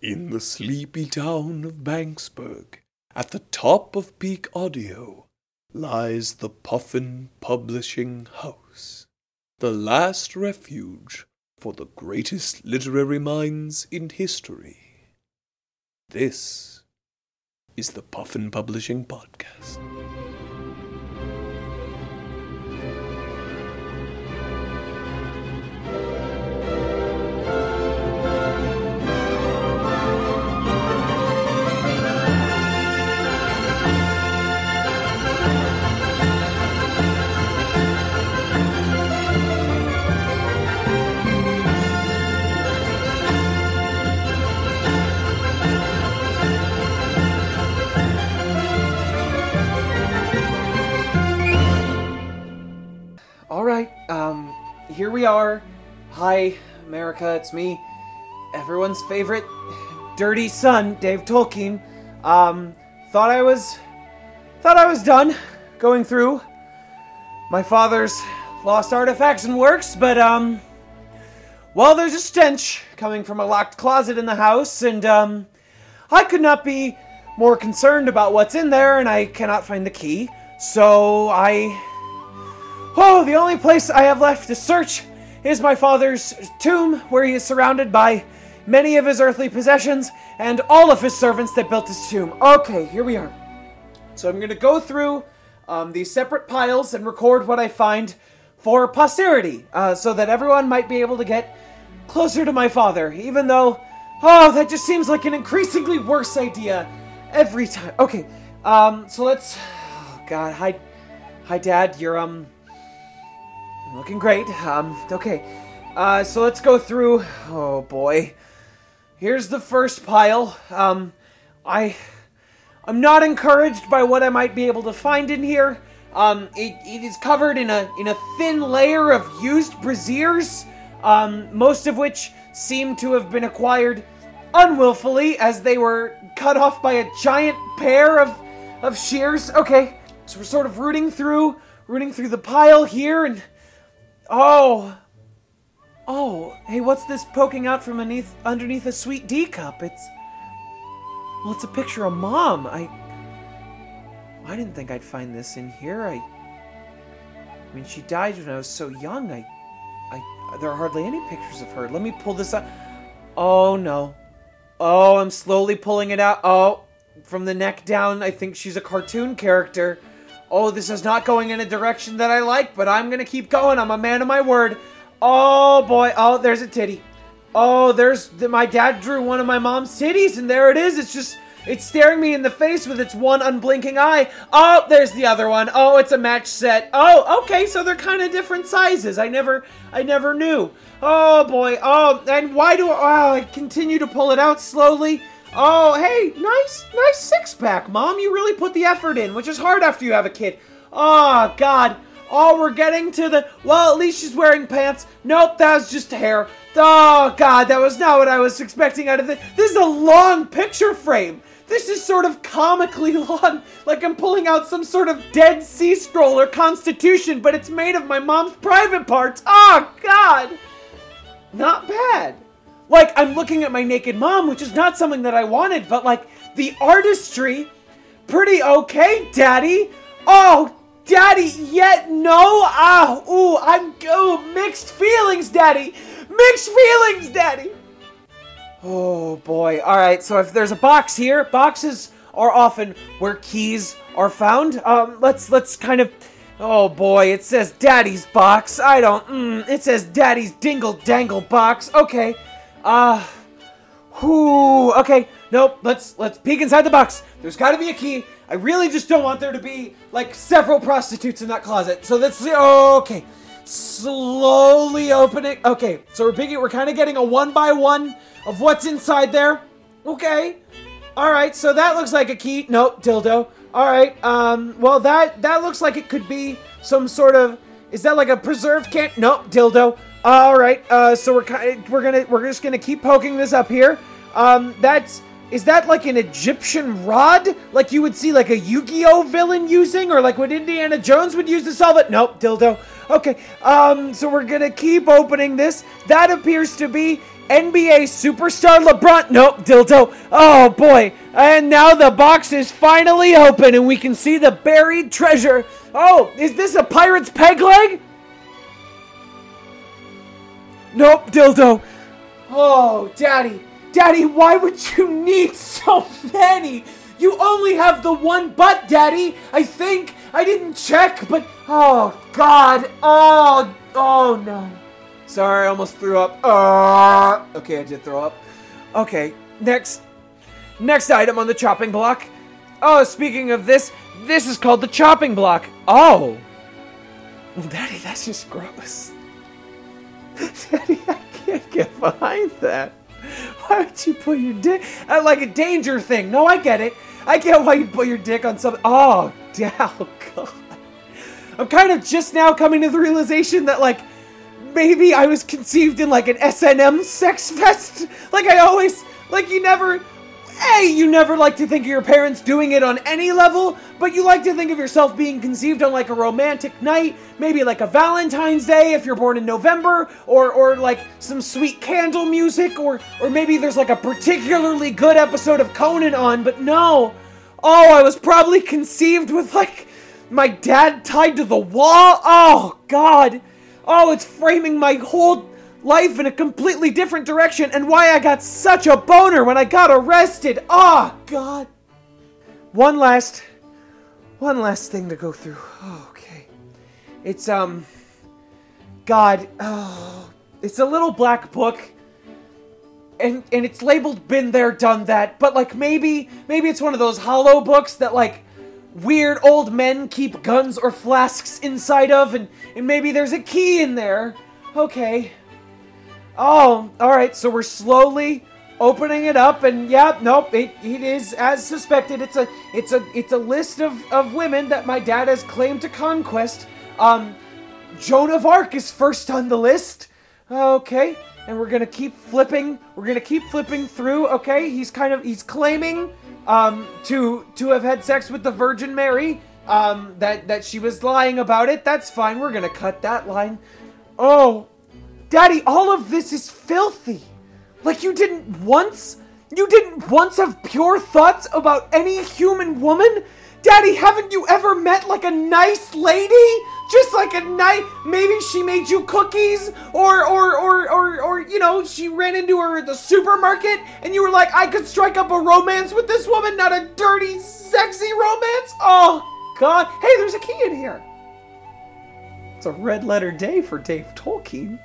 In the sleepy town of Banksburg, at the top of peak audio, lies the Puffin Publishing House, the last refuge for the greatest literary minds in history. This is the Puffin Publishing Podcast. Here we are. Hi, America, it's me, everyone's favorite dirty son, Dave Tolkien. Um, thought I was, thought I was done going through my father's lost artifacts and works, but um, well, there's a stench coming from a locked closet in the house, and um, I could not be more concerned about what's in there, and I cannot find the key. So I Oh, the only place I have left to search is my father's tomb, where he is surrounded by many of his earthly possessions and all of his servants that built his tomb. Okay, here we are. So I'm going to go through um, these separate piles and record what I find for posterity, uh, so that everyone might be able to get closer to my father, even though, oh, that just seems like an increasingly worse idea every time. Okay, um, so let's. Oh God, hi, hi, Dad. You're um. Looking great. Um, okay. Uh, so let's go through. Oh boy. Here's the first pile. Um, I, I'm not encouraged by what I might be able to find in here. Um, it, it is covered in a in a thin layer of used braziers. Um, most of which seem to have been acquired unwillfully, as they were cut off by a giant pair of of shears. Okay, so we're sort of rooting through, rooting through the pile here, and Oh. Oh, hey, what's this poking out from underneath underneath a sweet D cup? It's Well, it's a picture of mom. I I didn't think I'd find this in here. I I mean, she died when I was so young. I I there are hardly any pictures of her. Let me pull this up. Oh no. Oh, I'm slowly pulling it out. Oh, from the neck down, I think she's a cartoon character. Oh, this is not going in a direction that I like, but I'm gonna keep going. I'm a man of my word. Oh boy. Oh, there's a titty. Oh, there's the, my dad drew one of my mom's titties, and there it is. It's just it's staring me in the face with its one unblinking eye. Oh, there's the other one. Oh, it's a match set. Oh, okay, so they're kind of different sizes. I never I never knew. Oh boy. Oh, and why do oh, I continue to pull it out slowly? Oh, hey, nice, nice six pack, Mom. You really put the effort in, which is hard after you have a kid. Oh, God. Oh, we're getting to the. Well, at least she's wearing pants. Nope, that was just hair. Oh, God, that was not what I was expecting out of this. This is a long picture frame. This is sort of comically long, like I'm pulling out some sort of Dead Sea Scroll or Constitution, but it's made of my mom's private parts. Oh, God. Not bad like I'm looking at my naked mom, which is not something that I wanted, but like the artistry, pretty okay, Daddy. Oh, Daddy, yet no. Ah, ooh, I'm oh mixed feelings, Daddy. Mixed feelings, Daddy. Oh boy. All right. So if there's a box here, boxes are often where keys are found. Um, let's let's kind of. Oh boy, it says Daddy's box. I don't. Mm, it says Daddy's dingle dangle box. Okay. Uh whoo okay, nope, let's let's peek inside the box. There's gotta be a key. I really just don't want there to be like several prostitutes in that closet. So let's see okay. Slowly opening. Okay, so we're picking we're kinda getting a one by one of what's inside there. Okay. Alright, so that looks like a key. Nope, dildo. Alright, um, well that that looks like it could be some sort of is that like a preserved can? Nope, dildo. All right. Uh, so we're we're gonna we're just gonna keep poking this up here. Um, that's is that like an Egyptian rod, like you would see like a Yu-Gi-Oh villain using, or like what Indiana Jones would use to solve it? Nope, dildo. Okay. Um, so we're gonna keep opening this. That appears to be NBA superstar LeBron. Nope, dildo. Oh boy. And now the box is finally open and we can see the buried treasure. Oh, is this a pirate's peg leg? Nope, dildo. Oh, Daddy. Daddy, why would you need so many? You only have the one butt, Daddy. I think. I didn't check, but. Oh, God. Oh, oh no. Sorry, I almost threw up. Uh, okay, I did throw up. Okay, next. Next item on the chopping block. Oh, speaking of this, this is called the chopping block. Oh. Well, Daddy, that's just gross. Daddy, I can't get behind that. Why would you put your dick uh, like a danger thing? No, I get it. I get why you put your dick on something. Oh, oh God. I'm kind of just now coming to the realization that like maybe I was conceived in like an S&M sex fest. Like I always, like you never, hey, you never like to think of your parents doing it on any level, but you like to think of yourself being conceived on like a romantic night, maybe like a Valentine's Day if you're born in November, or or like some sweet candle music, or or maybe there's like a particularly good episode of Conan on, but no. Oh, I was probably conceived with like my dad tied to the wall. Oh God. Oh, it's framing my whole life in a completely different direction and why I got such a boner when I got arrested. Oh, God. One last one last thing to go through. Oh, okay. It's um God, oh, it's a little black book. And and it's labeled been there done that, but like maybe maybe it's one of those hollow books that like weird old men keep guns or flasks inside of, and, and maybe there's a key in there. Okay. Oh, alright, so we're slowly opening it up, and yeah, nope, it, it is as suspected. It's a it's a it's a list of, of women that my dad has claimed to conquest. Um Joan of Arc is first on the list. Okay. And we're gonna keep flipping. We're gonna keep flipping through. Okay, he's kind of he's claiming um, to to have had sex with the Virgin Mary. Um, that that she was lying about it. That's fine. We're gonna cut that line. Oh, Daddy, all of this is filthy. Like you didn't once, you didn't once have pure thoughts about any human woman. Daddy, haven't you ever met like a nice lady? Just like a night, maybe she made you cookies, or or or or or you know, she ran into her at the supermarket, and you were like, I could strike up a romance with this woman, not a dirty, sexy romance. Oh God! Hey, there's a key in here. It's a red letter day for Dave Tolkien.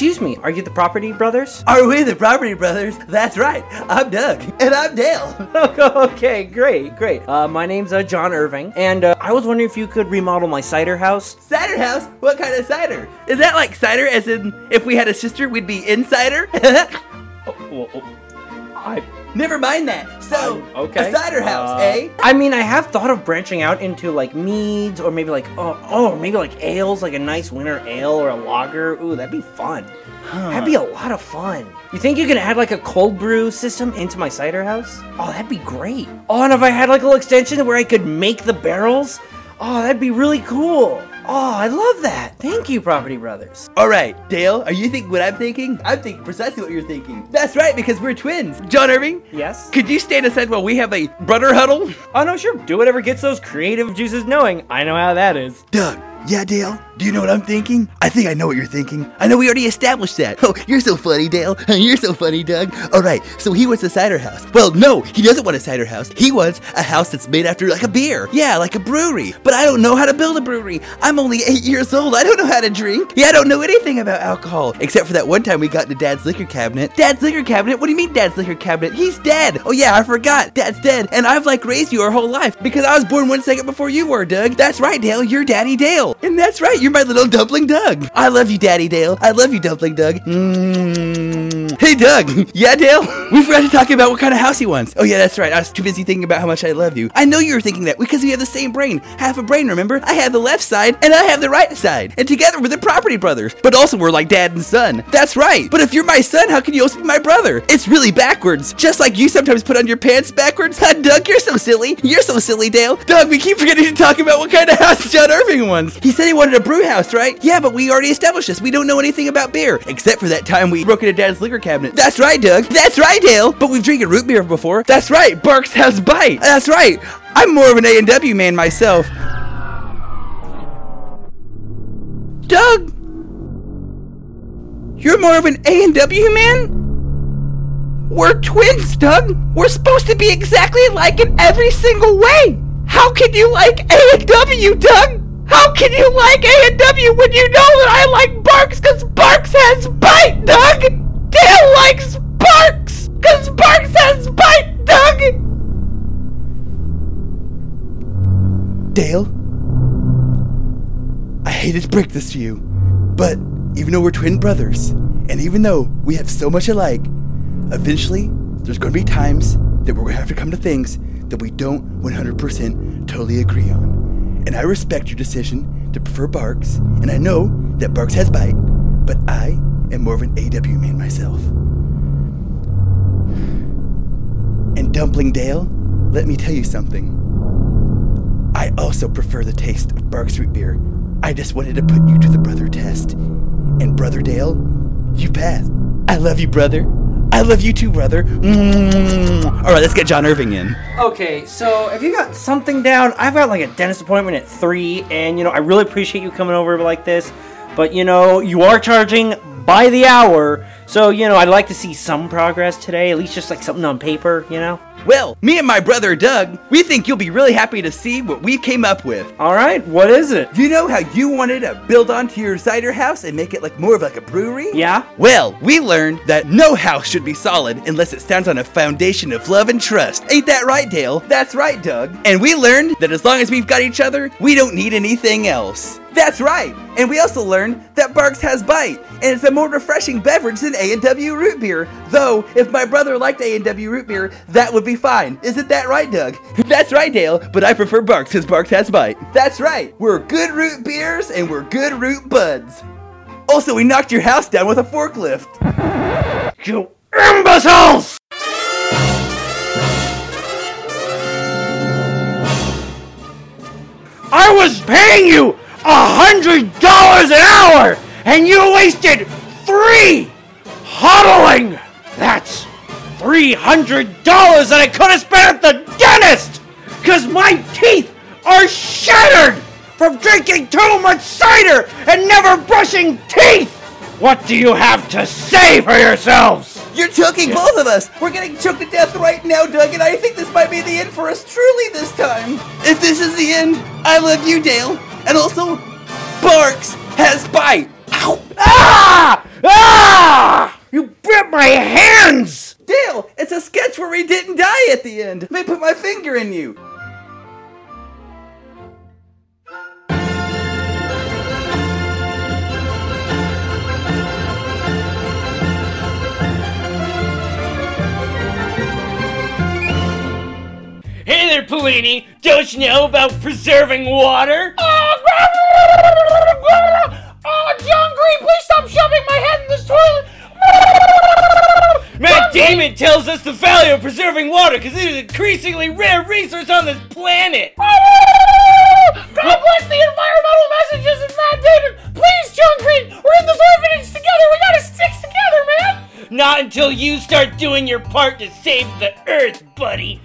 Excuse me, are you the Property Brothers? Are we the Property Brothers? That's right. I'm Doug. And I'm Dale. okay, great, great. Uh, my name's uh, John Irving, and uh, I was wondering if you could remodel my cider house. Cider house? What kind of cider? Is that like cider as in if we had a sister, we'd be insider? oh, well, oh, I Never mind that. So, Um, okay. a cider house, Uh, eh? I mean, I have thought of branching out into like meads, or maybe like oh, oh, maybe like ales, like a nice winter ale or a lager. Ooh, that'd be fun. That'd be a lot of fun. You think you can add like a cold brew system into my cider house? Oh, that'd be great. Oh, and if I had like a little extension where I could make the barrels, oh, that'd be really cool. Oh, I love that. Thank you, Property Brothers. All right, Dale, are you thinking what I'm thinking? I'm thinking precisely what you're thinking. That's right, because we're twins. John Irving, Yes? could you stand aside while we have a brother huddle? Oh, no, sure. Do whatever gets those creative juices knowing. I know how that is. Doug, yeah, Dale? Do you know what I'm thinking? I think I know what you're thinking. I know we already established that. Oh, you're so funny, Dale. You're so funny, Doug. All right, so he wants a cider house. Well, no, he doesn't want a cider house. He wants a house that's made after like a beer. Yeah, like a brewery. But I don't know how to build a brewery. I'm only eight years old. I don't know how to drink. Yeah, I don't know anything about alcohol. Except for that one time we got into Dad's liquor cabinet. Dad's liquor cabinet? What do you mean, Dad's liquor cabinet? He's dead. Oh, yeah, I forgot. Dad's dead. And I've like raised you our whole life because I was born one second before you were, Doug. That's right, Dale. You're Daddy Dale. And that's right. You're my little dumpling Doug. I love you, Daddy Dale. I love you, dumpling Doug. Mm. Hey, Doug. Yeah, Dale? We forgot to talk about what kind of house he wants. Oh, yeah, that's right. I was too busy thinking about how much I love you. I know you were thinking that because we have the same brain. Half a brain, remember? I have the left side and I have the right side. And together we're the property brothers. But also we're like dad and son. That's right. But if you're my son, how can you also be my brother? It's really backwards. Just like you sometimes put on your pants backwards. Ha, Doug, you're so silly. You're so silly, Dale. Doug, we keep forgetting to talk about what kind of house John Irving wants. He said he wanted a brew house, right? Yeah, but we already established this. We don't know anything about beer. Except for that time we broke into dad's liquor cabinet. That's right, Doug. That's right, Dale. But we've drinking root beer before. That's right. Barq's has bite. That's right. I'm more of an A&W man myself. Doug, you're more of an A&W man? We're twins, Doug. We're supposed to be exactly alike in every single way. How can you like A&W, Doug? How can you like A&W when you know that I like Barq's because Barq's has bite, Doug? Dale likes Barq's because Barq's has bite, Doug! Dale, I hated to break this to you, but even though we're twin brothers, and even though we have so much alike, eventually there's going to be times that we're going to have to come to things that we don't 100% totally agree on. And I respect your decision to prefer Barq's, and I know that Barq's has bite, but I am more of an AW man myself. And Dumpling Dale, let me tell you something. I also prefer the taste of Barq's root beer. I just wanted to put you to the brother test. And Brother Dale, you passed. I love you, brother. I love you too, brother. Mm. All right, let's get John Irving in. Okay, so if you got something down, I've got like a dentist appointment at three, and you know I really appreciate you coming over like this, but you know you are charging by the hour, so you know I'd like to see some progress today, at least just like something on paper, you know. Well, me and my brother Doug, we think you'll be really happy to see what we came up with. All right, what is it? You know how you wanted to build onto your cider house and make it like more of like a brewery? Yeah. Well, we learned that no house should be solid unless it stands on a foundation of love and trust. Ain't that right, Dale? That's right, Doug. And we learned that as long as we've got each other, we don't need anything else. That's right. And we also learned that Barq's has bite, and it's a more refreshing beverage than A&W root beer. Though, if my brother liked A&W root beer, that would be fine. Isn't that right, Doug? That's right, Dale, but I prefer Barq's because Barq's has bite. That's right. We're good root beers and we're good root buds. Also, we knocked your house down with a forklift. You imbeciles! I was paying you a hundred dollars an hour, and you wasted three huddling. That's three hundred dollars that I could have spent at the dentist, cause my teeth are shattered from drinking too much cider and never brushing teeth. What do you have to say for yourselves? You're choking both of us. We're getting choked to death right now, Doug, and I think this might be the end for us truly this time. If this is the end, I love you, Dale. And also, Barq's has bite. Ow! Ah! Ah! You bit my hands! Dale, it's a sketch where we didn't die at the end. Let me put my finger in you. Hey there, Polini! Don't you know about preserving water? Oh, John Green, please stop shoving my head in this toilet! Matt Damon tells us the value of preserving water because it is an increasingly rare resource on this planet. God bless the environmental messages and Matt Damon! Please, John Green, we're in this orphanage together! We gotta stick together, man! Not until you start doing your part to save the Earth, buddy.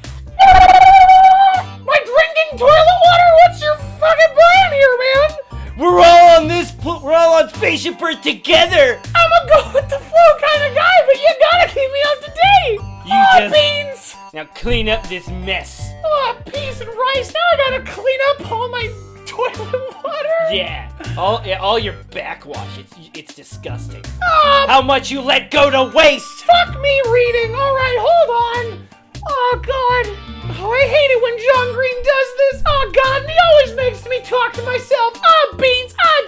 My drinking toilet water? What's your fucking plan here, man? We're all on this. Pl- we're all on Spaceship Earth together. I'm a go with the flow kind of guy, but you gotta keep me up to date! You oh, just- beans! Now clean up this mess. Oh, peas and rice, now I gotta clean up all my toilet water! Yeah, all yeah, all your backwash. It's it's disgusting. Oh, How much you let go to waste? fuck me reading! Alright, hold on! Oh, God! Oh, I hate it when John Green does this! Oh, God, and he always makes me talk to myself! Oh, beans! Oh,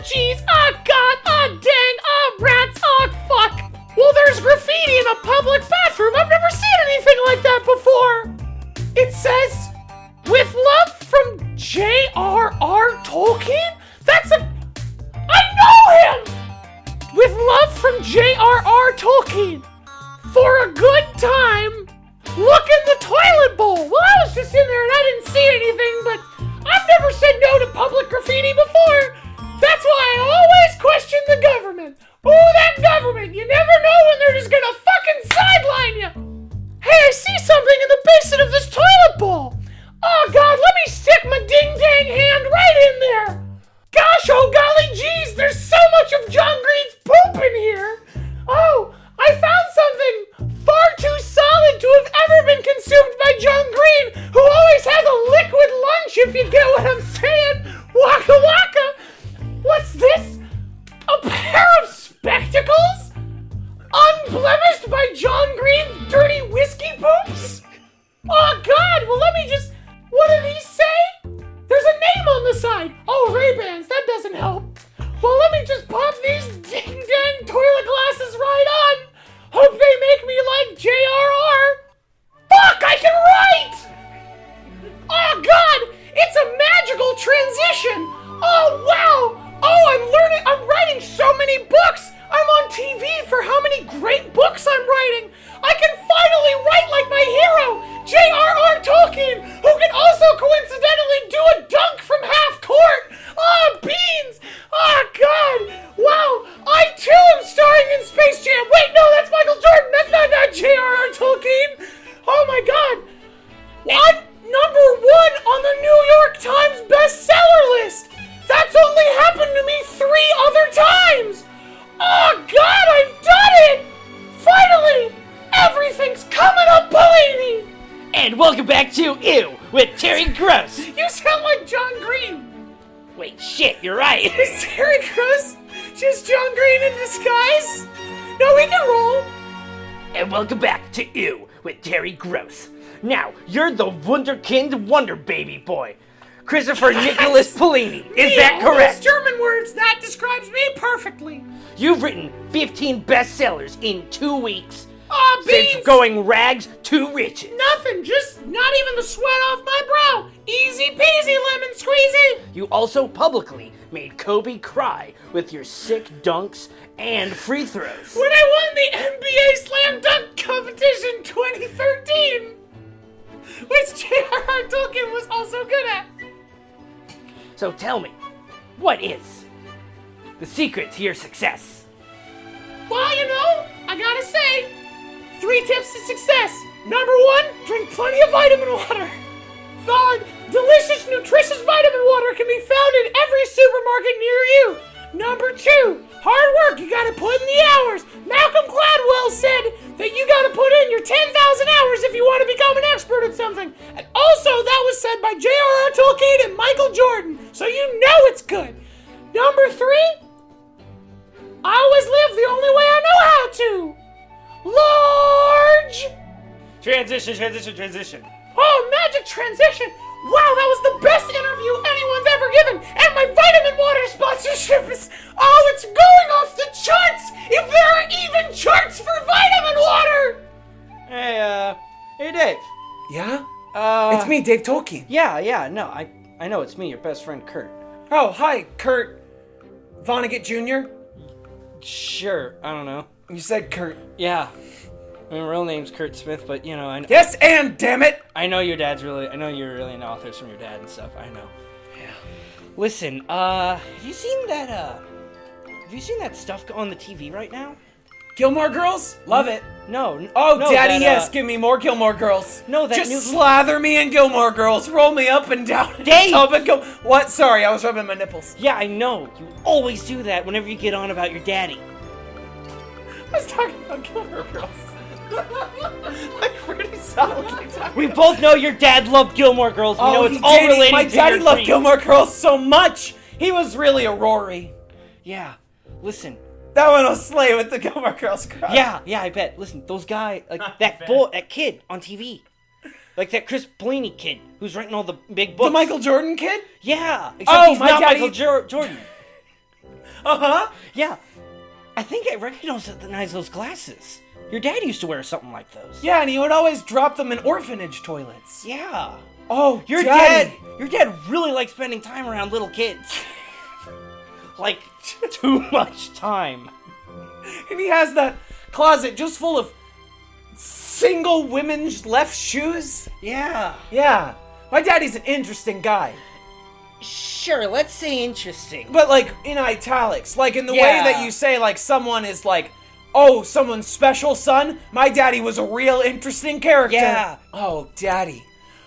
you're the Wunderkind Wonder Baby Boy. Christopher Nicholas Polini. Is that correct? those? German words. That describes me perfectly. You've written 15 bestsellers in two weeks. Beans. Since going rags to riches. Nothing. Just not even the sweat off my brow. Easy peasy, lemon squeezy. You also publicly made Kobe cry with your sick dunks and free throws. When I won the NBA Slam Dunk Competition 2013, which J.R.R. Tolkien was also good at. So tell me, what is the secret to your success? Well, you know, I gotta say, three tips to success. Number one, drink plenty of vitamin water. The delicious, nutritious vitamin water can be found in every supermarket near you. Number two, hard work. You gotta put in the hours. Transition, transition, transition. Oh, magic transition! Wow, that was the best interview anyone's ever given! And my vitamin water sponsorship is. Oh, it's going off the charts! If there are even charts for vitamin water! Hey, uh, hey, Dave. Yeah? Uh, it's me, Dave Tolkien. Yeah, yeah, no, I, I know it's me, your best friend Kurt. Oh, hi, Kurt Vonnegut Jr. Sure, I don't know. You said Kurt. Yeah, my real name's Kurt Smith, but you know, I, know, Yes, and damn it! I know your dad's really, I know you're really an author from your dad and stuff. I know. Yeah. Listen, uh, have you seen that? Uh, have you seen that stuff on the TV right now? Gilmore Girls? Love it. No. n- Oh, no, Daddy, that, yes, uh, give me more Gilmore Girls. No, that Just new- slather me in Gilmore Girls. Roll me up and down. in Dave! tub and go. What? Sorry, I was rubbing my nipples. Yeah, I know. You always do that whenever you get on about your daddy. I was talking about Gilmore Girls. Like pretty solidly talking. We both know your dad loved Gilmore Girls. We know it's all did. Related My to daddy your loved dreams. Gilmore Girls so much. He was really a Rory. Yeah. Listen. That one was slay with the Gilmore Girls crowd. Yeah, yeah, I bet. Listen, those guys, like that boy, that kid on TV, like that Chris Blaney kid who's writing all the big books. The Michael Jordan kid? Yeah. Except Oh, he's my not daddy- Michael Jor- Jordan. Uh huh. Yeah. I think I recognize those glasses. Your dad used to wear something like those. Yeah, and he would always drop them in orphanage toilets. Yeah. Oh, Your Daddy. dad, your dad really likes spending time around little kids. like too much time. And he has that closet just full of single women's left shoes. Yeah. Yeah. My daddy's an interesting guy. Sure, let's say interesting. But like in italics, like in the way that you say like someone is like, oh, someone's special son. My daddy was a real interesting character. Yeah. Oh, daddy.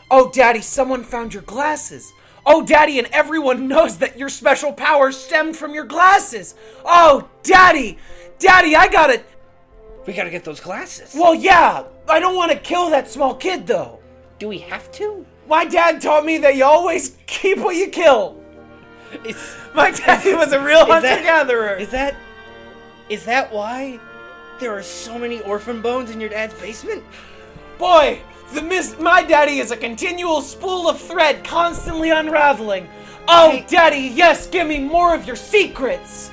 Oh, daddy, someone found your glasses. Oh, daddy, and everyone knows that your special powers stemmed from your glasses. Oh, daddy. Daddy, I gotta. We gotta get those glasses. Well, yeah. I don't want to kill that small kid though. Do we have to? My dad taught me that you always keep what you kill. Is, My daddy was a real hunter gatherer. is that is that why there are so many orphan bones in your dad's basement? Boy, the mis- my daddy is a continual spool of thread constantly unraveling. Oh, Hey. daddy, yes, give me more of your secrets.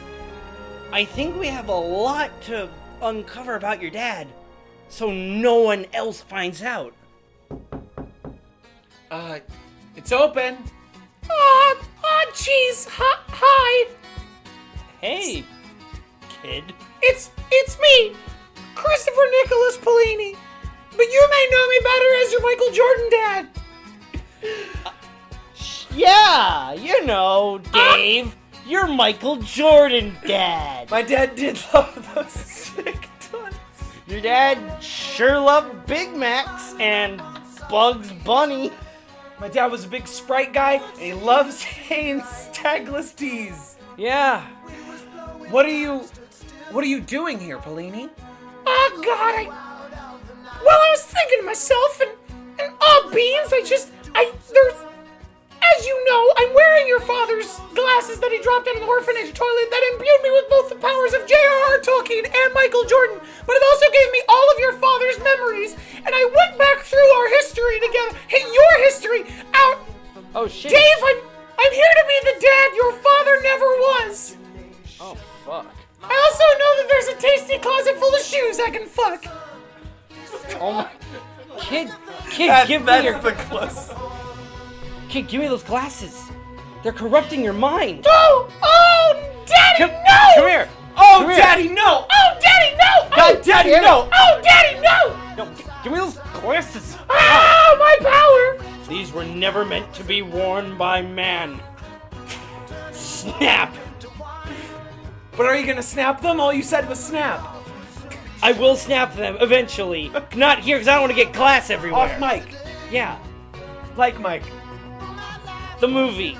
I think we have a lot to uncover about your dad, so no one else finds out. Uh, it's open. Aw, aw, jeez. Hi, hi. Hey, kid. It's it's me, Christopher Nicholas Polini. But you may know me better as your Michael Jordan dad. Uh, yeah, you know, Dave. You're Michael Jordan, dad. My dad did love those sick tons. Your dad sure loved Big Macs and Bugs Bunny. My dad was a big Sprite guy, and he loves saying stagless teas. Yeah. What are you, what are you doing here, Polini? Oh God, I. Well, I was thinking to myself, and and oh beans, I just I there's. As you know, I'm wearing your father's glasses that he dropped in an orphanage toilet that imbued me with both the powers of J.R.R. Tolkien and Michael Jordan, but it also gave me all of your father's memories, and I went back through our history together, hey, your history, out. Oh shit. Dave, I'm I'm here to be the dad your father never was. Oh fuck. I also know that there's a tasty closet full of shoes I can fuck. Oh my. Kid, kid, give me your the close. kid. Give me those glasses. They're corrupting your mind. Oh, oh, Daddy, Come, no! come here. Oh, Come here. daddy, no! Oh, Daddy, no! Oh, daddy, damn it. no! Oh, Daddy, no! No, g- give me those glasses. Oh, my power! These were never meant to be worn by man. Snap. But are you gonna snap them? All you said was snap. I will snap them eventually. Not here, because I don't want to get glass everywhere. Off mic. Yeah. Like Mike. The movie,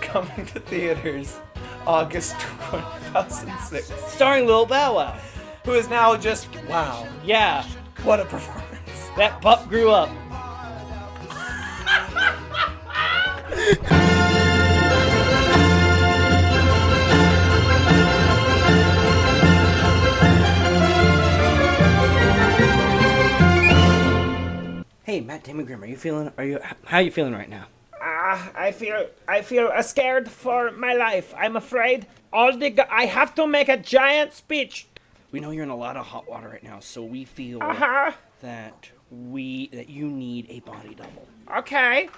Coming to theaters August 2006. starring Lil Bow Wow. Who is now just, wow, Yeah. what a performance. That pup grew up. Hey, Matt Damon Grimm, are you feeling? Are you? How are you feeling right now? Ah, I feel, I feel uh, scared for my life. I'm afraid all the, gu- I have to make a giant speech. We know you're in a lot of hot water right now, so we feel Uh-huh. that we that you need a body double. Okay.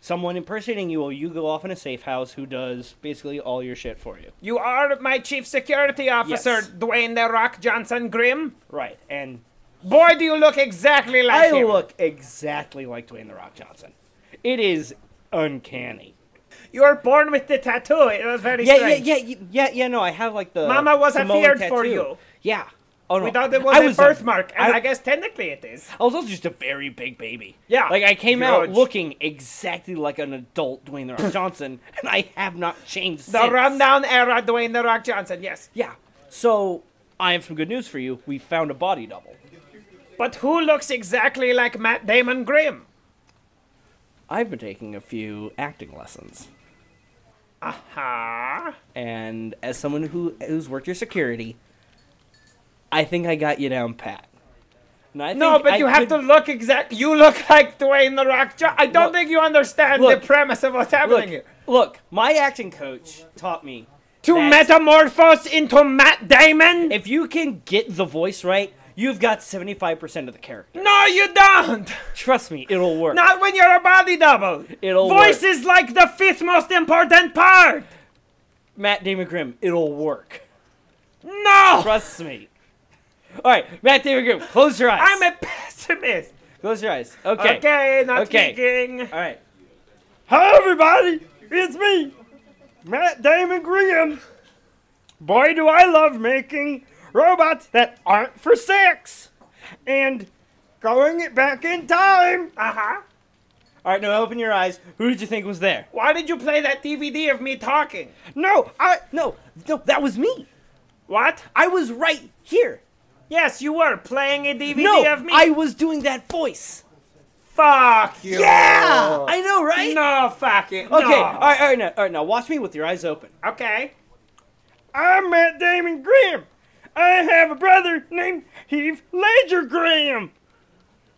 Someone impersonating you while you go off in a safe house who does basically all your shit for you. You are my chief security officer, Yes. Dwayne the Rock Johnson Grimm. Right, and Boy, do you look exactly like I him. look exactly like Dwayne the Rock Johnson. It is uncanny. You were born with the tattoo. It was very Yeah, yeah, strange. yeah, yeah, yeah, yeah. No, I have like the. Mama was Samoan afeared tattoo. for you. Yeah. Oh no. We thought it was I a was birthmark, and I- I, guess technically it is. I was also just a very big baby. Yeah, Like I came out looking exactly like an adult Dwayne the Rock Johnson, and I have not changed since. The since. rundown era Dwayne the Rock Johnson, yes. Yeah. So I have some good news for you. We found a body double. But who looks exactly like Matt Damon Grimm? I've been taking a few acting lessons, Ah, and as someone who who's worked your security, I think I got you down pat. No, but I you have could- to look exact. You look like Dwayne the Rock. Jo- I don't Look- think you understand look- the premise of what's happening here. Look, look, my acting coach taught me To metamorphose into Matt Damon. if you can get the voice right, you've got 75% of the character. No, you don't. Trust me, it'll work. Not when you're a body double. It'll Voice work. is like the fifth most important part. Matt Damon Grimm, it'll work. No, Trust me. All right, Matt Damon Grimm, close your eyes. I'm a pessimist. Close your eyes. Okay. Okay, not Okay. speaking. All right. Hi, everybody. It's me, Matt Damon Graham. Boy, do I love making robots that aren't for sex and going it back in time. Uh huh. All right, now open your eyes. Who did you think was there? Why did you play that DVD of me talking? No, I no, no, that was me. What? I was right here. Yes, you were playing a DVD No, of me. I was doing that voice. Fuck you. Yeah, I know, right? No, fuck it. Okay, no. all right, all right, now, all right, now watch me with your eyes open. Okay. I'm Matt Damon Graham. I have a brother named Heath Ledger Graham.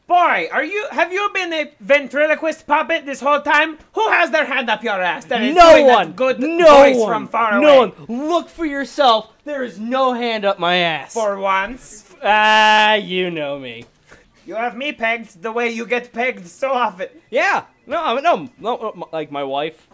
Boy, are you? Have you been a ventriloquist puppet this whole time? Who has their hand up your ass? That is No one. good no voice one. from far no away. one. Look for yourself. There is no hand up my ass. For once, ah, you know me. you have me pegged the way you get pegged so often. Yeah. No, I mean, no, no, uh, like my wife,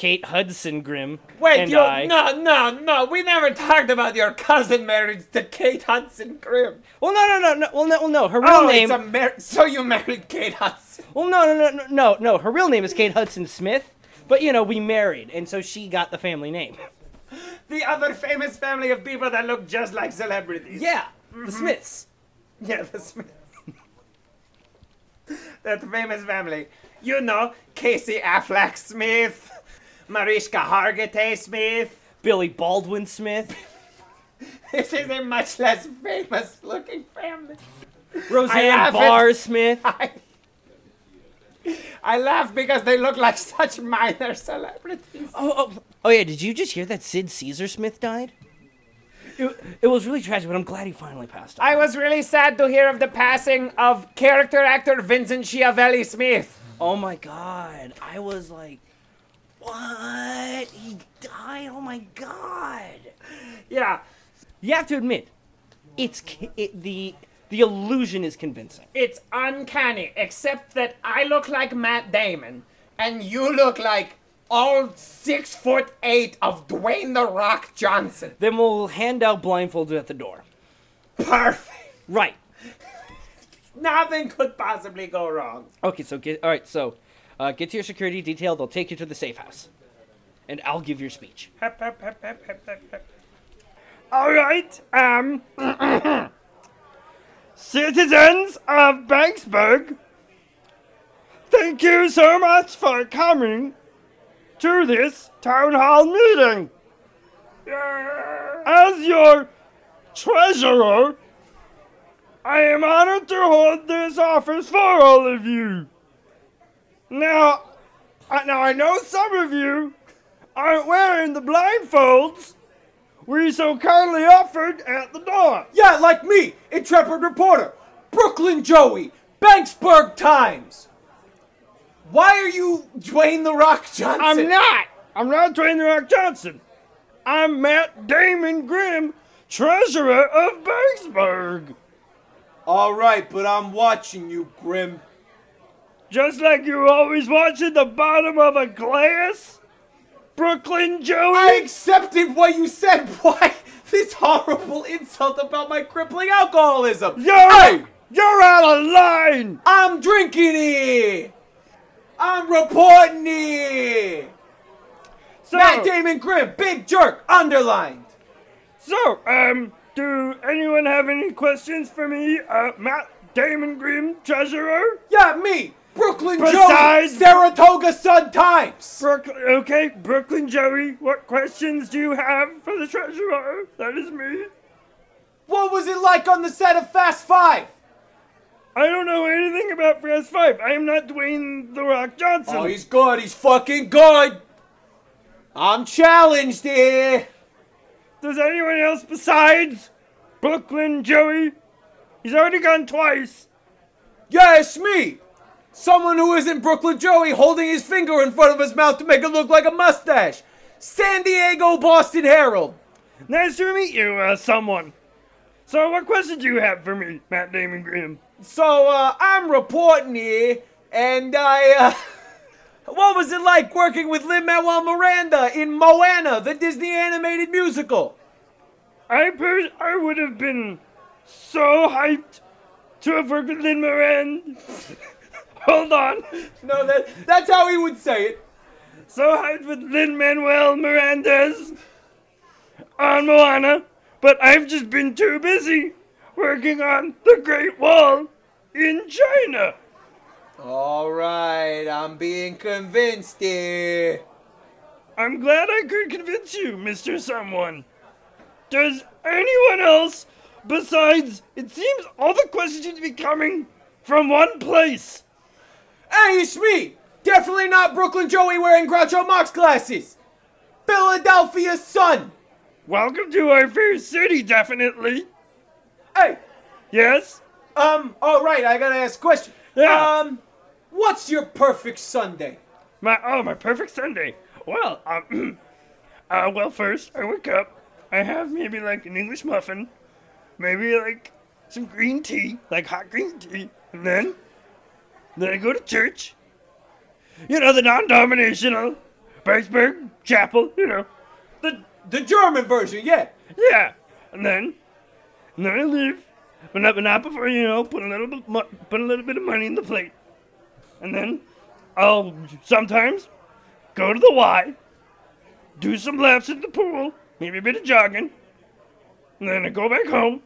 Kate Hudson Grimm, Wait, you I. no, no, no. We never talked about your cousin marriage to Kate Hudson Grimm. Well, no, no, no, no. Well, no, well, no. Her real Oh, name. it's a mar- so you married Kate Hudson. Well, no, no, no, no, no, no. Her real name is Kate Hudson Smith. But you know, we married, and so she got the family name. The other famous family of people that look just like celebrities. Yeah, the Smiths. Yeah, the Smiths. that famous family. You know, Casey Affleck Smith, Mariska Hargitay Smith. Billy Baldwin Smith, This is a much less famous looking family. Roseanne Barr Smith. I, I laugh because they look like such minor celebrities. Oh, oh, oh, yeah. Did you just hear that Sid Caesar Smith died? It, it was really tragic, but I'm glad he finally passed on. I was really sad to hear of the passing of character actor Vincent Schiavelli Smith. Oh my god. I was like, what? He died? Oh my god. Yeah, You have to admit, it's it, the the illusion is convincing. it's uncanny, except that I look like Matt Damon, and you look like all six foot eight of Dwayne the Rock Johnson. Then we'll hand out blindfolds at the door. Perfect. Right. Nothing could possibly go wrong. Okay, so get all right. So, uh, get to your security detail. They'll take you to the safe house, and I'll give your speech. All right, um, citizens of Banksburg, thank you so much for coming to this town hall meeting. As your treasurer, I am honored to hold this office for all of you. Now, I, now I know some of you aren't wearing the blindfolds we so kindly offered at the door. Yeah, like me, intrepid reporter, Brooklyn Joey, Banksburg Times. Why are you Dwayne the Rock Johnson? I'm not. I'm not Dwayne the Rock Johnson. I'm Matt Damon Grimm, treasurer of Banksburg. All right, but I'm watching you, Grim. Just like you're always watching the bottom of a glass, Brooklyn Joey. I accepted what you said. Why this horrible insult about my crippling alcoholism? You're Hey, you're out of line. I'm drinking it. I'm reporting it. So, Matt Damon Grimm, big jerk, underlined. so, um, do anyone have any questions for me, uh, Matt Damon Grimm, treasurer? Yeah, me, Brooklyn Besides- Joey, Saratoga Sun Times. Brooklyn, okay, Brooklyn Joey, what questions do you have for the treasurer? That is me. What was it like on the set of Fast Five? I don't know anything about Fast Five. I am not Dwayne The Rock Johnson. Oh, he's good. He's fucking good. I'm challenged here. Does anyone else besides Brooklyn Joey? He's already gone twice. Yeah, me. Someone who isn't Brooklyn Joey holding his finger in front of his mouth to make it look like a mustache. San Diego Boston Herald. Nice to meet you, uh, someone. So, what question do you have for me, Matt Damon Grimm? So, uh, I'm reporting here, and I, uh, what was it like working with Lin Manuel Miranda in Moana, the Disney animated musical? I per- I would have been so hyped to have worked with Lin Moran. Hold on. No, that that's how he would say it. So hyped with Lin Manuel Miranda's on Moana, but I've just been too busy working on the Great Wall in China. All right, I'm being convinced here. I'm glad I could convince you, Mr. Someone. Does anyone else besides it seems all the questions seem to be coming from one place? Hey, it's me. Definitely not Brooklyn Joey wearing Groucho Marx glasses. Philadelphia Sun. Welcome to our fair city, definitely. Hey, Yes? um, all right, I gotta ask a question. Yeah. Um, what's your perfect Sunday? My oh my perfect Sunday. Well, um, uh, well first I wake up. I have maybe like an English muffin, maybe like some green tea, like hot green tea, and then then I go to church. You know the non-denominational Pittsburgh Chapel. You know, the The German version, yeah. yeah, and then and then I leave, but not, but not before you know put a little bit put a little bit of money in the plate, and then I'll sometimes go to the Y, do some laps at the pool, maybe a bit of jogging, and then I go back home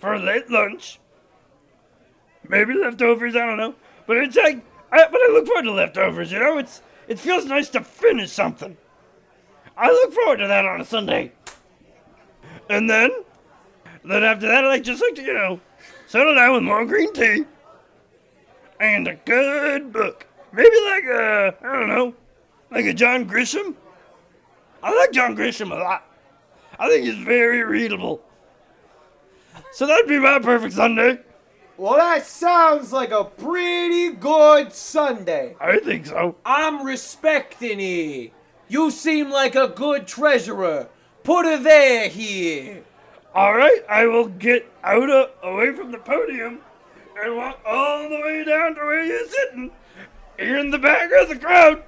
for a late lunch, maybe leftovers. I don't know, but it's like I, but I look forward to leftovers. You know, it's it feels nice to finish something. I look forward to that on a Sunday. And then, then after that, I like just like to, you know, settle down with more green tea and a good book. Maybe like a, I don't know, like a John Grisham. I like John Grisham a lot. I think he's very readable. So that'd be my perfect Sunday. Well, that sounds like a pretty good Sunday. I think so. I'm respecting it. You seem like a good treasurer. Put her there here. All right, I will get out of, away from the podium and walk all the way down to where you're sitting. You're in the back of the crowd.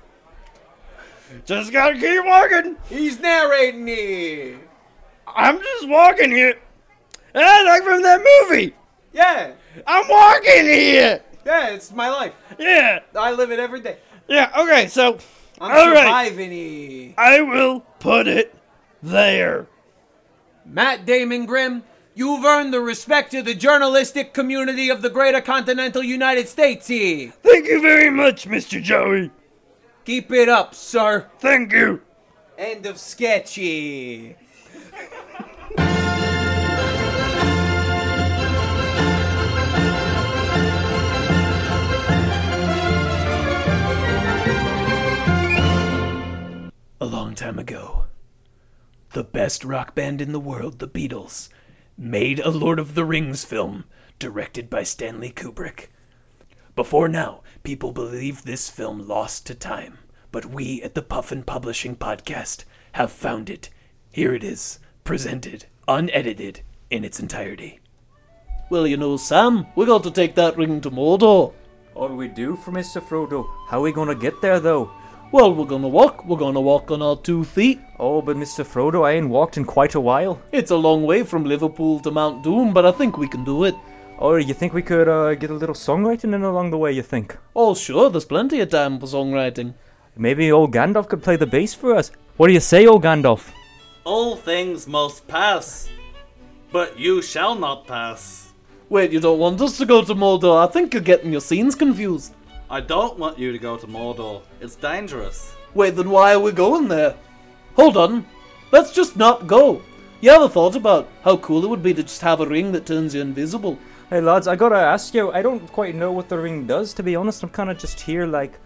Just gotta keep walking. He's narrating here. I'm just walking here. Ah, like from that movie. Yeah, I'm walking here. yeah, it's my life. Yeah, I live it every day. yeah. Okay, so I'm all right, surviving it. I will put it there. Matt Damon Grimm, you've earned the respect of the journalistic community of the greater continental United States. Thank you very much, Mr. Joey. Keep it up, sir. Thank you. End of sketchy. Long time ago, the best rock band in the world, the Beatles, made a Lord of the Rings film directed by Stanley Kubrick. Before now, people believed this film lost to time, but we at the Puffin Publishing Podcast have found it. Here it is, presented, unedited, in its entirety. Well, you know, Sam, we got to take that ring to Mordor. All we do for Mr. Frodo. How are we gonna get there though? Well, we're gonna walk. We're gonna walk on our two feet. Oh, but Mr. Frodo, I ain't walked in quite a while. It's a long way from Liverpool to Mount Doom, but I think we can do it. Or you think we could uh, get a little songwriting in along the way, you think? Oh, sure, there's plenty of time for songwriting. Maybe old Gandalf could play the bass for us. What do you say, old Gandalf? All things must pass, but you shall not pass. Wait, you don't want us to go to Mordor? I think you're getting your scenes confused. I don't want you to go to Mordor. It's dangerous. Wait, then why are we going there? Hold on. Let's just not go. You ever thought about how cool it would be to just have a ring that turns you invisible? Hey lads, I gotta ask you, I don't quite know what the ring does, to be honest. I'm kinda just here like.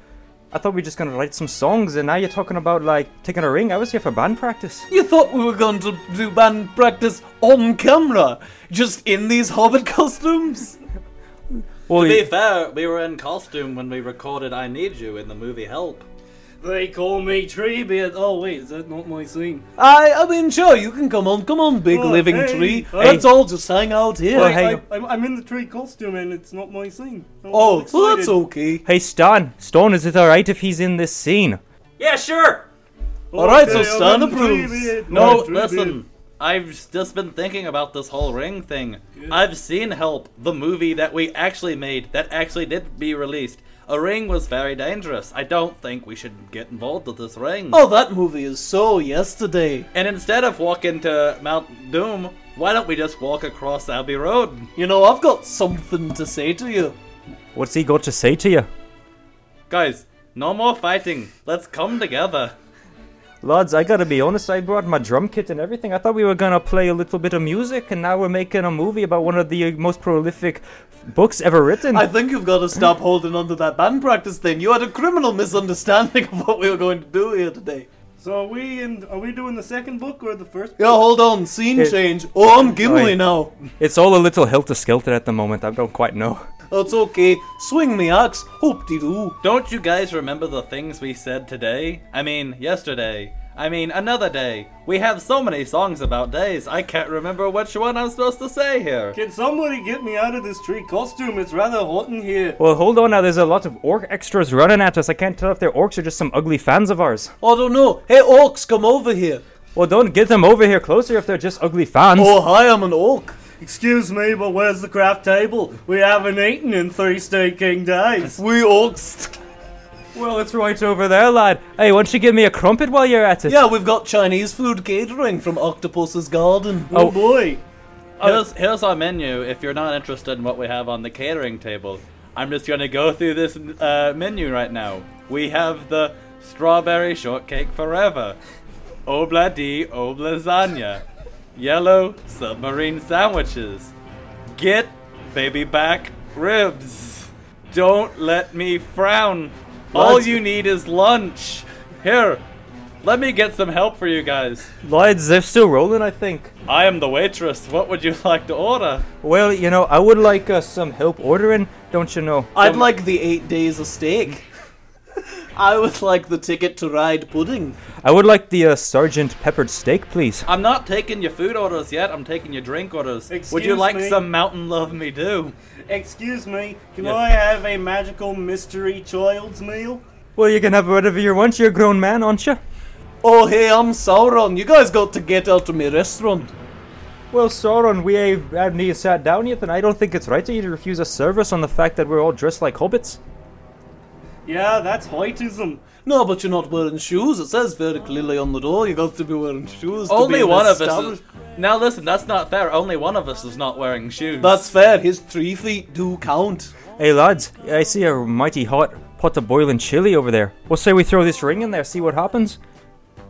I thought we were just gonna write some songs, and now you're talking about like taking a ring. I was here for band practice. You thought we were going to do band practice on camera, just in these hobbit costumes? Well, To be you- fair, we were in costume when we recorded I Need You in the movie Help. They call me Treebeard. Oh wait, is that not my scene? I, I mean, sure, you can come on. Come on, big Oh, living hey, tree. hey. Let's all just hang out here. Well, Wait, hey- I, I'm, I'm in the tree costume and it's not my scene. I'm oh, all so that's okay. Hey, Stan. Stone, is it alright if he's in this scene? Yeah, sure. All right, so Okay, I'm Stan in the approves. No, I'm Treebeard. Listen. I've just been thinking about this whole ring thing. I've seen Help, the movie that we actually made, that actually did be released. A ring was very dangerous. I don't think we should get involved with this ring. Oh, that movie is so yesterday. And instead of walking to Mount Doom, why don't we just walk across Abbey Road? You know, I've got something to say to you. What's he got to say to you? Guys, no more fighting. Let's come together. Lads, I gotta be honest, I brought my drum kit and everything. I thought we were gonna play a little bit of music, and now we're making a movie about one of the most prolific books ever written. I think you've got to stop holding on to that band practice thing. You had a criminal misunderstanding of what we were going to do here today. So are we in? Are we doing the second book or the first? Yeah, hold on. Scene It- change. Oh, I'm Gimli Oi. now. It's all a little helter skelter at the moment, I don't quite know. That's okay. Swing me axe. Hoop de doo. Don't you guys remember the things we said today? I mean, yesterday. I mean, another day. We have so many songs about days, I can't remember which one I'm supposed to say here. Can somebody get me out of this tree costume? It's rather hot in here. Well, hold on now, there's a lot of orc extras running at us. I can't tell if they're orcs or just some ugly fans of ours. I don't know. Hey, orcs, come over here. Well, don't get them over here closer if they're just ugly fans. Oh, hi, I'm an orc. Excuse me, but where's the craft table? We haven't eaten in three staking days. We orcs. Well, it's right over there, lad. Hey, why don't you give me a crumpet while you're at it? Yeah, we've got Chinese food catering from Octopus's Garden. Oh, Oh. boy. Here's, here's our menu if you're not interested in what we have on the catering table. I'm just gonna go through this uh, menu right now. We have the strawberry shortcake forever, obla di oblazanya, yellow submarine sandwiches, get baby back ribs, don't let me frown. All What? you need is lunch. Here, let me get some help for you guys. Lloyds, they're still rolling, I think. I am the waitress. What would you like to order? Well, you know, I would like uh, some help ordering, don't you know? I'd like the eight days of steak. I would like the ticket to ride pudding. I would like the uh, Sergeant Peppered Steak, please. I'm not taking your food orders yet. I'm taking your drink orders. would you like me? some Mountain Love Me Do? Excuse me, can Yeah. I have a magical mystery child's meal? Well, you can have whatever you want. You're a grown man, aren't you? Oh, hey, I'm Sauron. You guys got to get out of my restaurant. Well, Sauron, we haven't even sat down yet, and I don't think it's right to you to refuse a service on the fact that we're all dressed like hobbits. Yeah, that's heightism. No, but you're not wearing shoes. It says very clearly on the door you got to be wearing shoes. to be Only one of us. Is, now listen, that's not fair. Only one of us is not wearing shoes. That's fair. His three feet do count. Hey, lads, I see a mighty hot pot of boiling chili over there. What say we throw this ring in there, see what happens?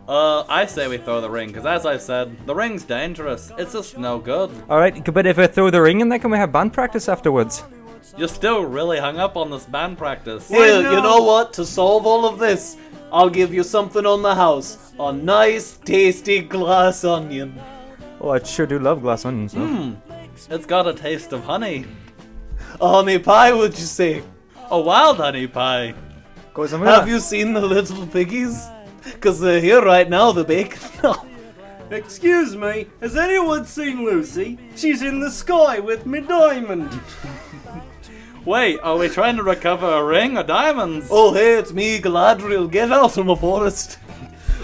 Uh, I say we throw the ring, because as I said, the ring's dangerous. It's just no good. Alright, but if I throw the ring in there, can we have band practice afterwards? You're still really hung up on this band practice. Well, no. you know what? To solve all of this, I'll give you something on the house. A nice, tasty glass onion. Oh, I sure do love glass onions. though. Hmm. It's got a taste of honey. A honey pie, would you say? A wild honey pie. Goes on Have you seen the little piggies? Because they're here right now, the bacon. Excuse me, has anyone seen Lucy? She's in the sky with me diamond. Wait, are we trying to recover a ring or diamonds? oh, hey, it's me, Galadriel. Get out of my forest.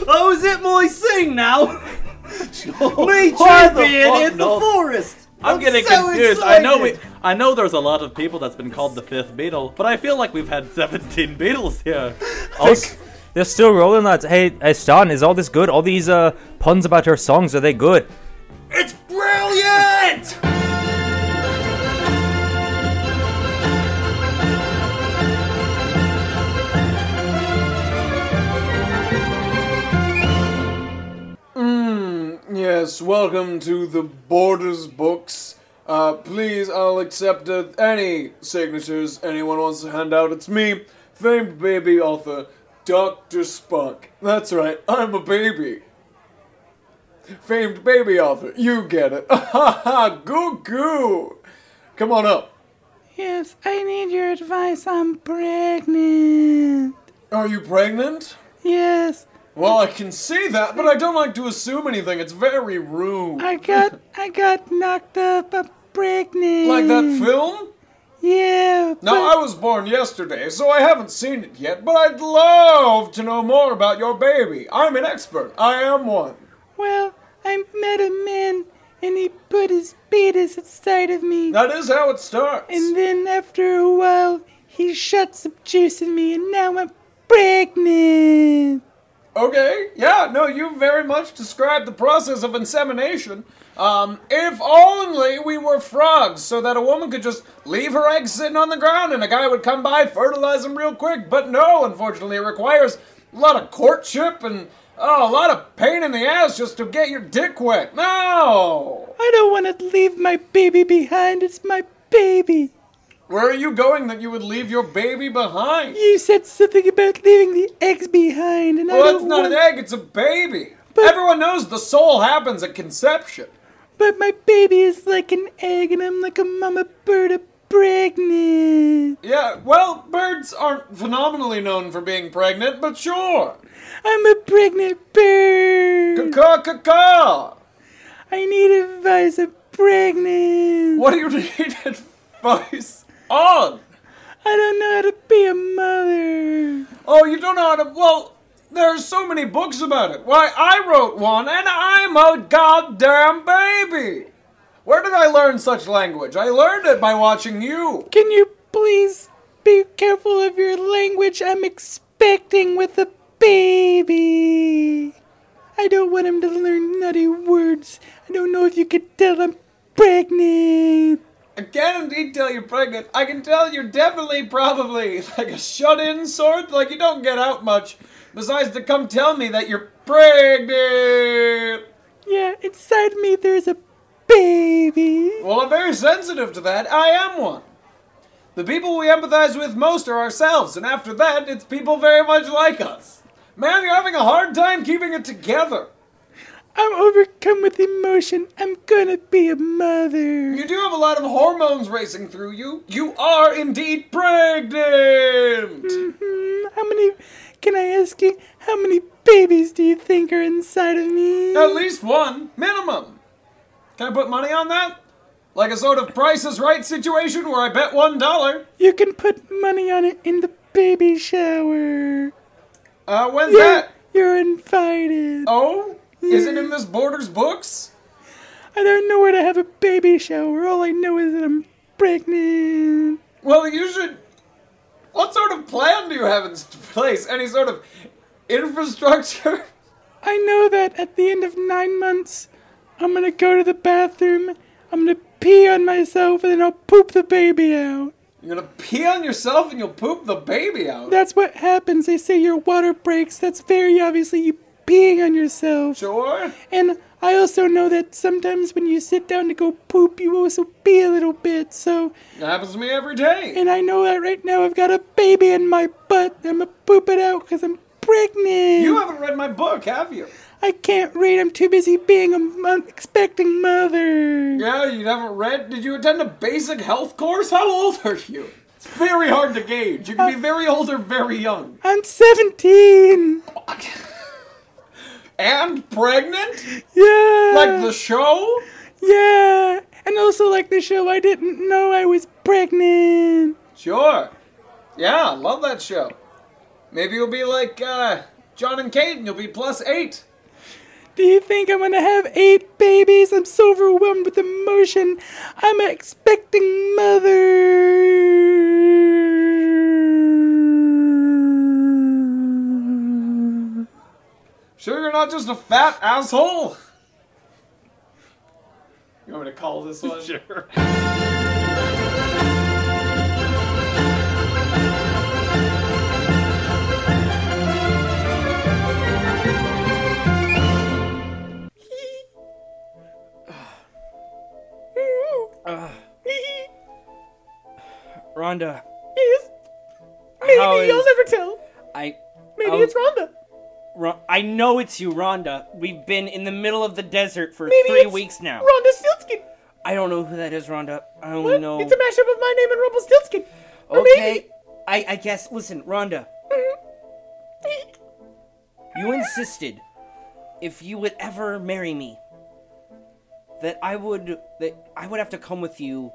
Oh, is it my scene now? me, Why the champion fuck in not? the forest. I'm, getting so confused. I know we, excited. I know there's a lot of people that's been called the fifth Beatle, but I feel like we've had 17 Beatles here. Us- They're still rolling, lads. Hey, hey, Stan, is all this good? All these uh, puns about our songs, are they good? It's brilliant! Yes, welcome to the Borders Books. Uh, please, I'll accept uh, any signatures anyone wants to hand out. It's me, famed baby author, Dr. Spock. That's right, I'm a baby. Famed baby author, you get it. Ha ha, goo goo. Come on up. Yes, I need your advice. I'm pregnant. Are you pregnant? Yes, Well, I can see that, but I don't like to assume anything. It's very rude. I got I got knocked up. I'm pregnant. Like that film? Yeah. Now, but- I was born yesterday, so I haven't seen it yet, but I'd love to know more about your baby. I'm an expert. I am one. Well, I met a man and he put his penis inside of me. That is how it starts. And then after a while, he shot some juice in me and now I'm pregnant. Okay, yeah, no, you very much described the process of insemination. Um, if only we were frogs, so that a woman could just leave her eggs sitting on the ground and a guy would come by, fertilize them real quick. But no, unfortunately, it requires a lot of courtship and oh, a lot of pain in the ass just to get your dick wet. No! I don't want to leave my baby behind. It's my baby. Where are you going that you would leave your baby behind? You said something about leaving the eggs behind, and I Well, don't that's not want. an egg, it's a baby. But... Everyone knows the soul happens at conception. But my baby is like an egg, and I'm like a mama bird, a pregnant. Yeah, well, birds aren't phenomenally known for being pregnant, but sure. I'm a pregnant bird. Caw caw I need advice. I'm pregnant. What do you need advice on? I don't know how to be a mother. Oh, you don't know how to. Well, there's so many books about it. Why, I wrote one, and I'm a goddamn baby. Where did I learn such language? I learned it by watching you. Can you please be careful of your language? I'm expecting with a baby. I don't want him to learn nutty words. I don't know if you could tell I'm pregnant. I can't indeed tell you're pregnant. I can tell you're definitely, probably, like a shut-in sort. Like you don't get out much. Besides to come tell me that you're pregnant. Yeah, inside me there's a baby. Well, I'm very sensitive to that. I am one. The people we empathize with most are ourselves, and after that, it's people very much like us. Man, you're having a hard time keeping it together. I'm overcome with emotion. I'm gonna be a mother. You do have a lot of hormones racing through you. You are indeed pregnant. Hmm, how many? Can I ask you how many babies do you think are inside of me? At least one, minimum. Can I put money on that? Like a sort of Price is Right situation where I bet one dollar. You can put money on it in the baby shower. Uh, when's You're, that? you're invited. Oh, is it in Miss Borders books? I don't know where to have a baby shower. All I know is that I'm pregnant. Well, you should. What sort of plan do you have in place? Any sort of infrastructure? I know that at the end of nine months, I'm gonna go to the bathroom. I'm gonna pee on myself and then I'll poop the baby out. You're gonna pee on yourself and you'll poop the baby out. That's what happens. They say your water breaks. That's very obviously you peeing on yourself. Sure. And I also know that sometimes when you sit down to go poop, you also pee a little bit. So, That happens to me every day. and I know that right now I've got a baby in my butt. I'm gonna poop it out because I'm pregnant. You haven't read my book, have you? I can't read. I'm too busy being a expecting mother. Yeah, you haven't read? Did you attend a basic health course? How old are you? It's very hard to gauge. You can be uh, very old or very young. I'm 17. And pregnant? Yeah. Like the show? Yeah. And also like the show, I didn't know I was pregnant. Sure. Yeah, love that show. Maybe you'll be like uh, John and Kate and you'll be plus eight. Do you think I'm gonna have eight babies? I'm so overwhelmed with emotion. I'm an expecting mother. Sure, you're not just a fat asshole? You want me to call this one? Sure. Rhonda, Yes. Maybe How you'll is- never tell. I. Maybe Oh. it's Rhonda. Ro- I know it's you, Rhonda. We've been in the middle of the desert for Maybe three it's weeks now. Rhonda Stiltskin. I don't know who that is, Rhonda. I only What? know. It's a mashup of my name and Rumpelstiltskin. Or okay, maybe- I, I guess. Listen, Rhonda. Mm-hmm. you insisted if you would ever marry me that I would that I would have to come with you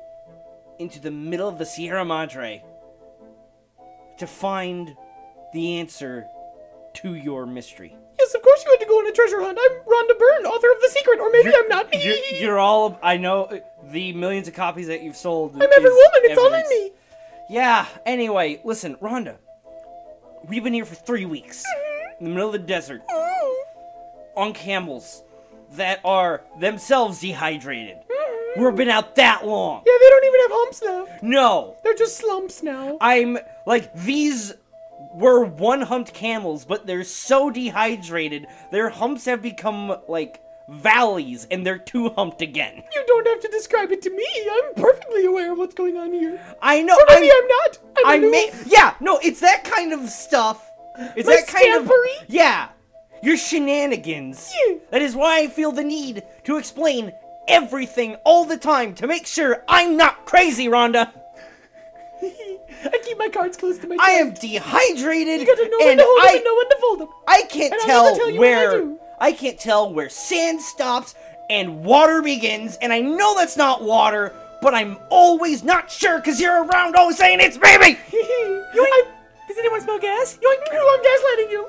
into the middle of the Sierra Madre to find the answer to your mystery. Yes, of course you had to go on a treasure hunt. I'm Rhonda Byrne, author of The Secret, or maybe I'm not. You're, you're all I know uh, the millions of copies that you've sold. I'm every Woman. It's all in me. Yeah. Anyway, listen, Rhonda. We've been here for three weeks Mm-hmm. in the middle of the desert on camels that are themselves dehydrated. We've been out that long. Mm-hmm. Yeah, they don't even have humps now. No, They're just slumps now. I'm like these were one humped camels, but they're so dehydrated, their humps have become like valleys and they're two humped again. You don't have to describe it to me. I'm perfectly aware of what's going on here. I know. Or maybe I'm- I'm, not. I'm I may, yeah, no, it's that kind of stuff. It's Like that kind of scampery? yeah, your shenanigans. Yeah. That is why I feel the need to explain everything all the time to make sure I'm not crazy, Rhonda. I keep my cards close to my chest. I am dehydrated, You gotta know when and to hold them I and know when to fold them. I can't And tell, tell I where do. I can't tell where sand stops and water begins, and I know that's not water, but I'm always not sure because you're around always saying it's baby. Yoink! Does anyone smell gas? Yoink! I'm gaslighting you.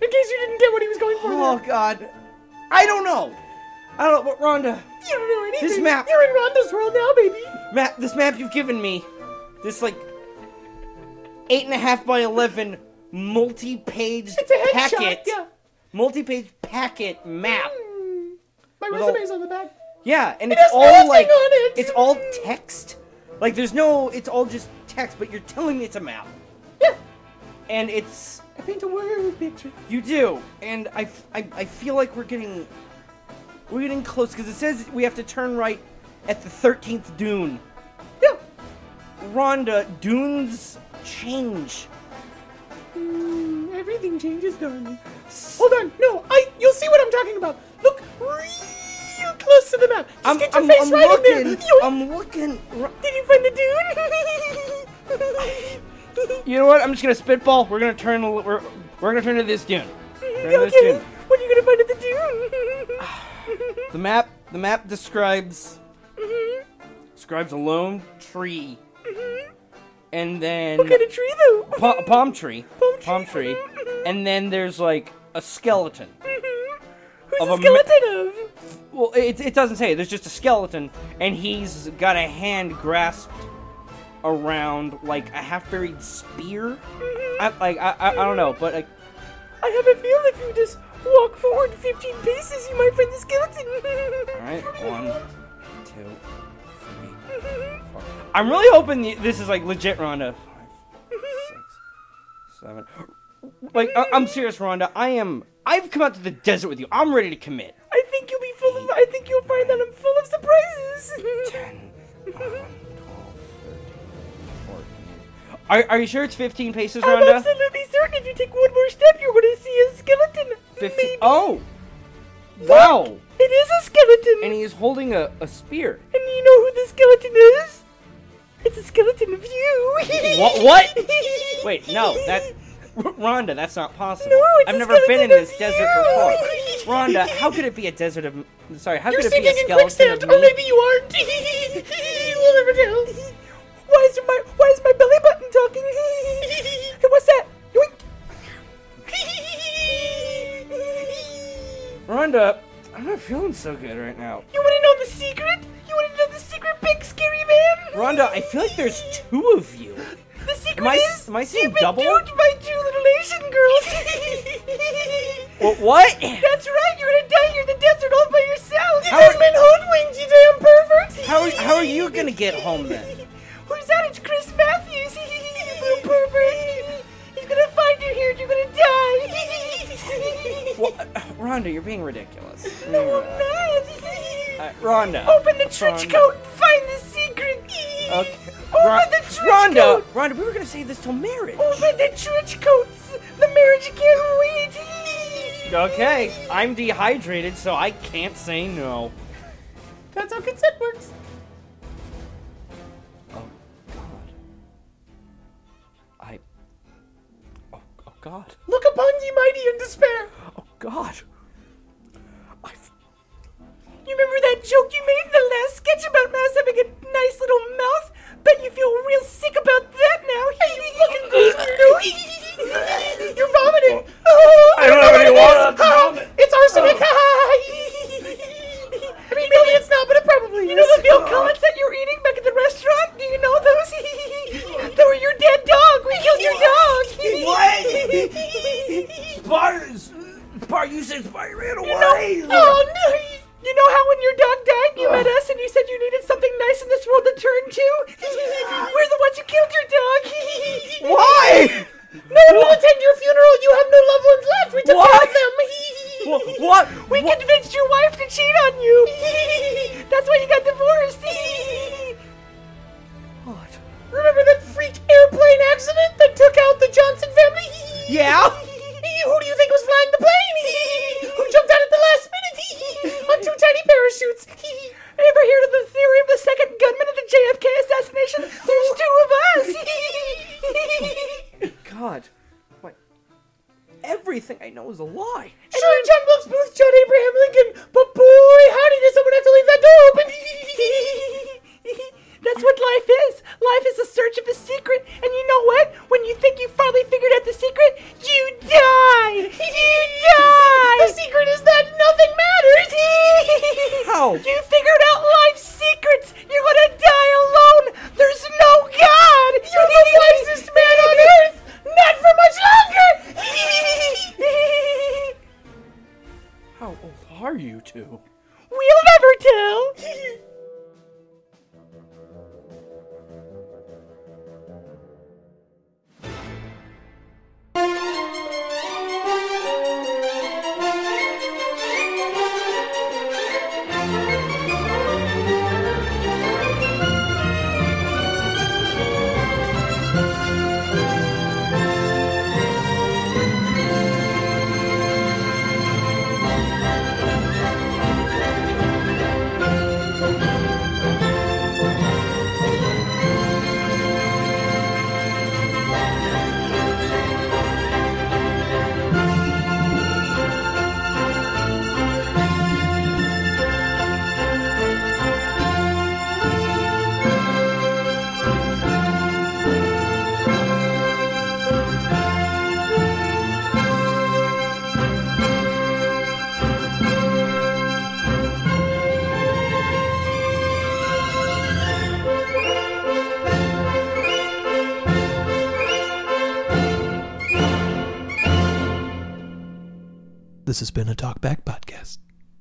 In case you didn't get what he was going for. Oh there. God, I don't know. I don't know, but Rhonda, You don't know anything. This map- You're in Rhonda's world now, baby. map this map you've given me, this like eight and a half by eleven multi-page It's a headshot. packet, Yeah. multi-page packet map. Mm. My With all- on the back. Yeah, and It it's all like on it. it's all text. Like there's no, it's all just text, but you're telling me it's a map. Yeah. And it's I paint a word picture. you do, and I I feel like we're getting we're getting close because it says we have to turn right at the thirteenth dune. Rhonda, dunes change. Mm, everything changes, darling. Hold on. No, I. You'll see what I'm talking about. Look real close to the map. Just I'm, get your I'm, face I'm right looking. in there. Yoink. I'm looking. Did you find the dune? You know what? I'm just gonna spitball. We're gonna turn. We're, we're gonna turn to this dune. Turn to this dune. What are you gonna find at the dune? The map, the map describes describes a lone tree, Mm-hmm. and then what kind of tree though? pa- a palm tree, Palm tree. tree, and then there's like a skeleton. Mm-hmm. Who's of the a ma- skeleton of? Well, it, it doesn't say. There's just a skeleton, and he's got a hand grasped around like a half-buried spear. Mm-hmm. I, like I, I, I don't know, but like I have a feel if you just walk forward 15 paces, you might find the skeleton. all right, one, two. I'm really hoping this is like legit, Rhonda. Five, six, seven. Like I, I'm serious, Rhonda. I am. I've come out to the desert with you. I'm ready to commit. I think you'll be full of. I think you'll find that I'm full of surprises. 10, 11, 12, 13, 14. Are, are you sure it's 15 paces, I'm absolutely certain if you take one more step, you're going to see a skeleton. 15. Maybe. Oh! Wow! It is a skeleton. And he is holding a, a spear. And you know who the skeleton is? It's a skeleton of you. What? What? Wait, no, that. Rhonda, that's not possible. No, it's I've a never been in this desert you. before. Rhonda, how could it be a desert of. Sorry, how You're could it be a skeleton or maybe you aren't. we'll never tell. Why is my Why is my belly button talking? hey, what's that? Yoink. Rhonda, I'm not feeling so good right now. You want to know the secret? You want to know the secret, big scary man? Rhonda, I feel like there's two of you. The secret Am I, is am I seeing you've been double? duped by two little Asian girls. Wha- what? That's right. You're gonna die here in the desert all by yourself. You How been hoodwinked, you damn pervert. How are, how are you gonna get home then? Who's that? It's Chris Matthews. you little pervert. He's gonna find you here and you're gonna die. Well, uh, Rhonda, you're being ridiculous. no, I'm not. Uh, Rhonda. Open the trench Rhonda. coat find the secret. Okay. Open Ron- the trench Rhonda, coat. Rhonda, we were gonna save this till marriage. Open the trench coats. The marriage can't wait. Okay, I'm dehydrated, so I can't say no. That's how consent works. God. Oh, oh. Look upon ye mighty in despair. Oh God. You remember that joke you made in the last sketch about Mouse having a nice little mouth? Bet you feel real sick about that now. Here You're vomiting. Oh, I don't have any water. It's arsenic. Oh. I mean, maybe it's not, but it probably You know the veal cutlets that you were eating back at the restaurant? Do you know those? they were your dead dog. We killed your dog. Spar, Spar, you said Spar ran away. You know, oh no! You know how when your dog died, you met us and you said you needed something nice in this world to turn to? We're the ones who killed your dog. Why? No one will attend your funeral. You have no loved ones left. We took care of them. What? What? We convinced your wife to cheat on you. That's why you got divorced. What? Remember that freak airplane accident that took out the Johnson family? Yeah. Who do you think was flying the plane? Who jumped out at the last minute? On two tiny parachutes. Ever heard of the theory of the second gunman at the JFK assassination? There's two of us. God. Everything I know is a lie. Sure, John Wilkes Booth, John Abraham Lincoln, but boy, howdy, did someone have to leave that door open? That's what life is. Life This has been a Talkback.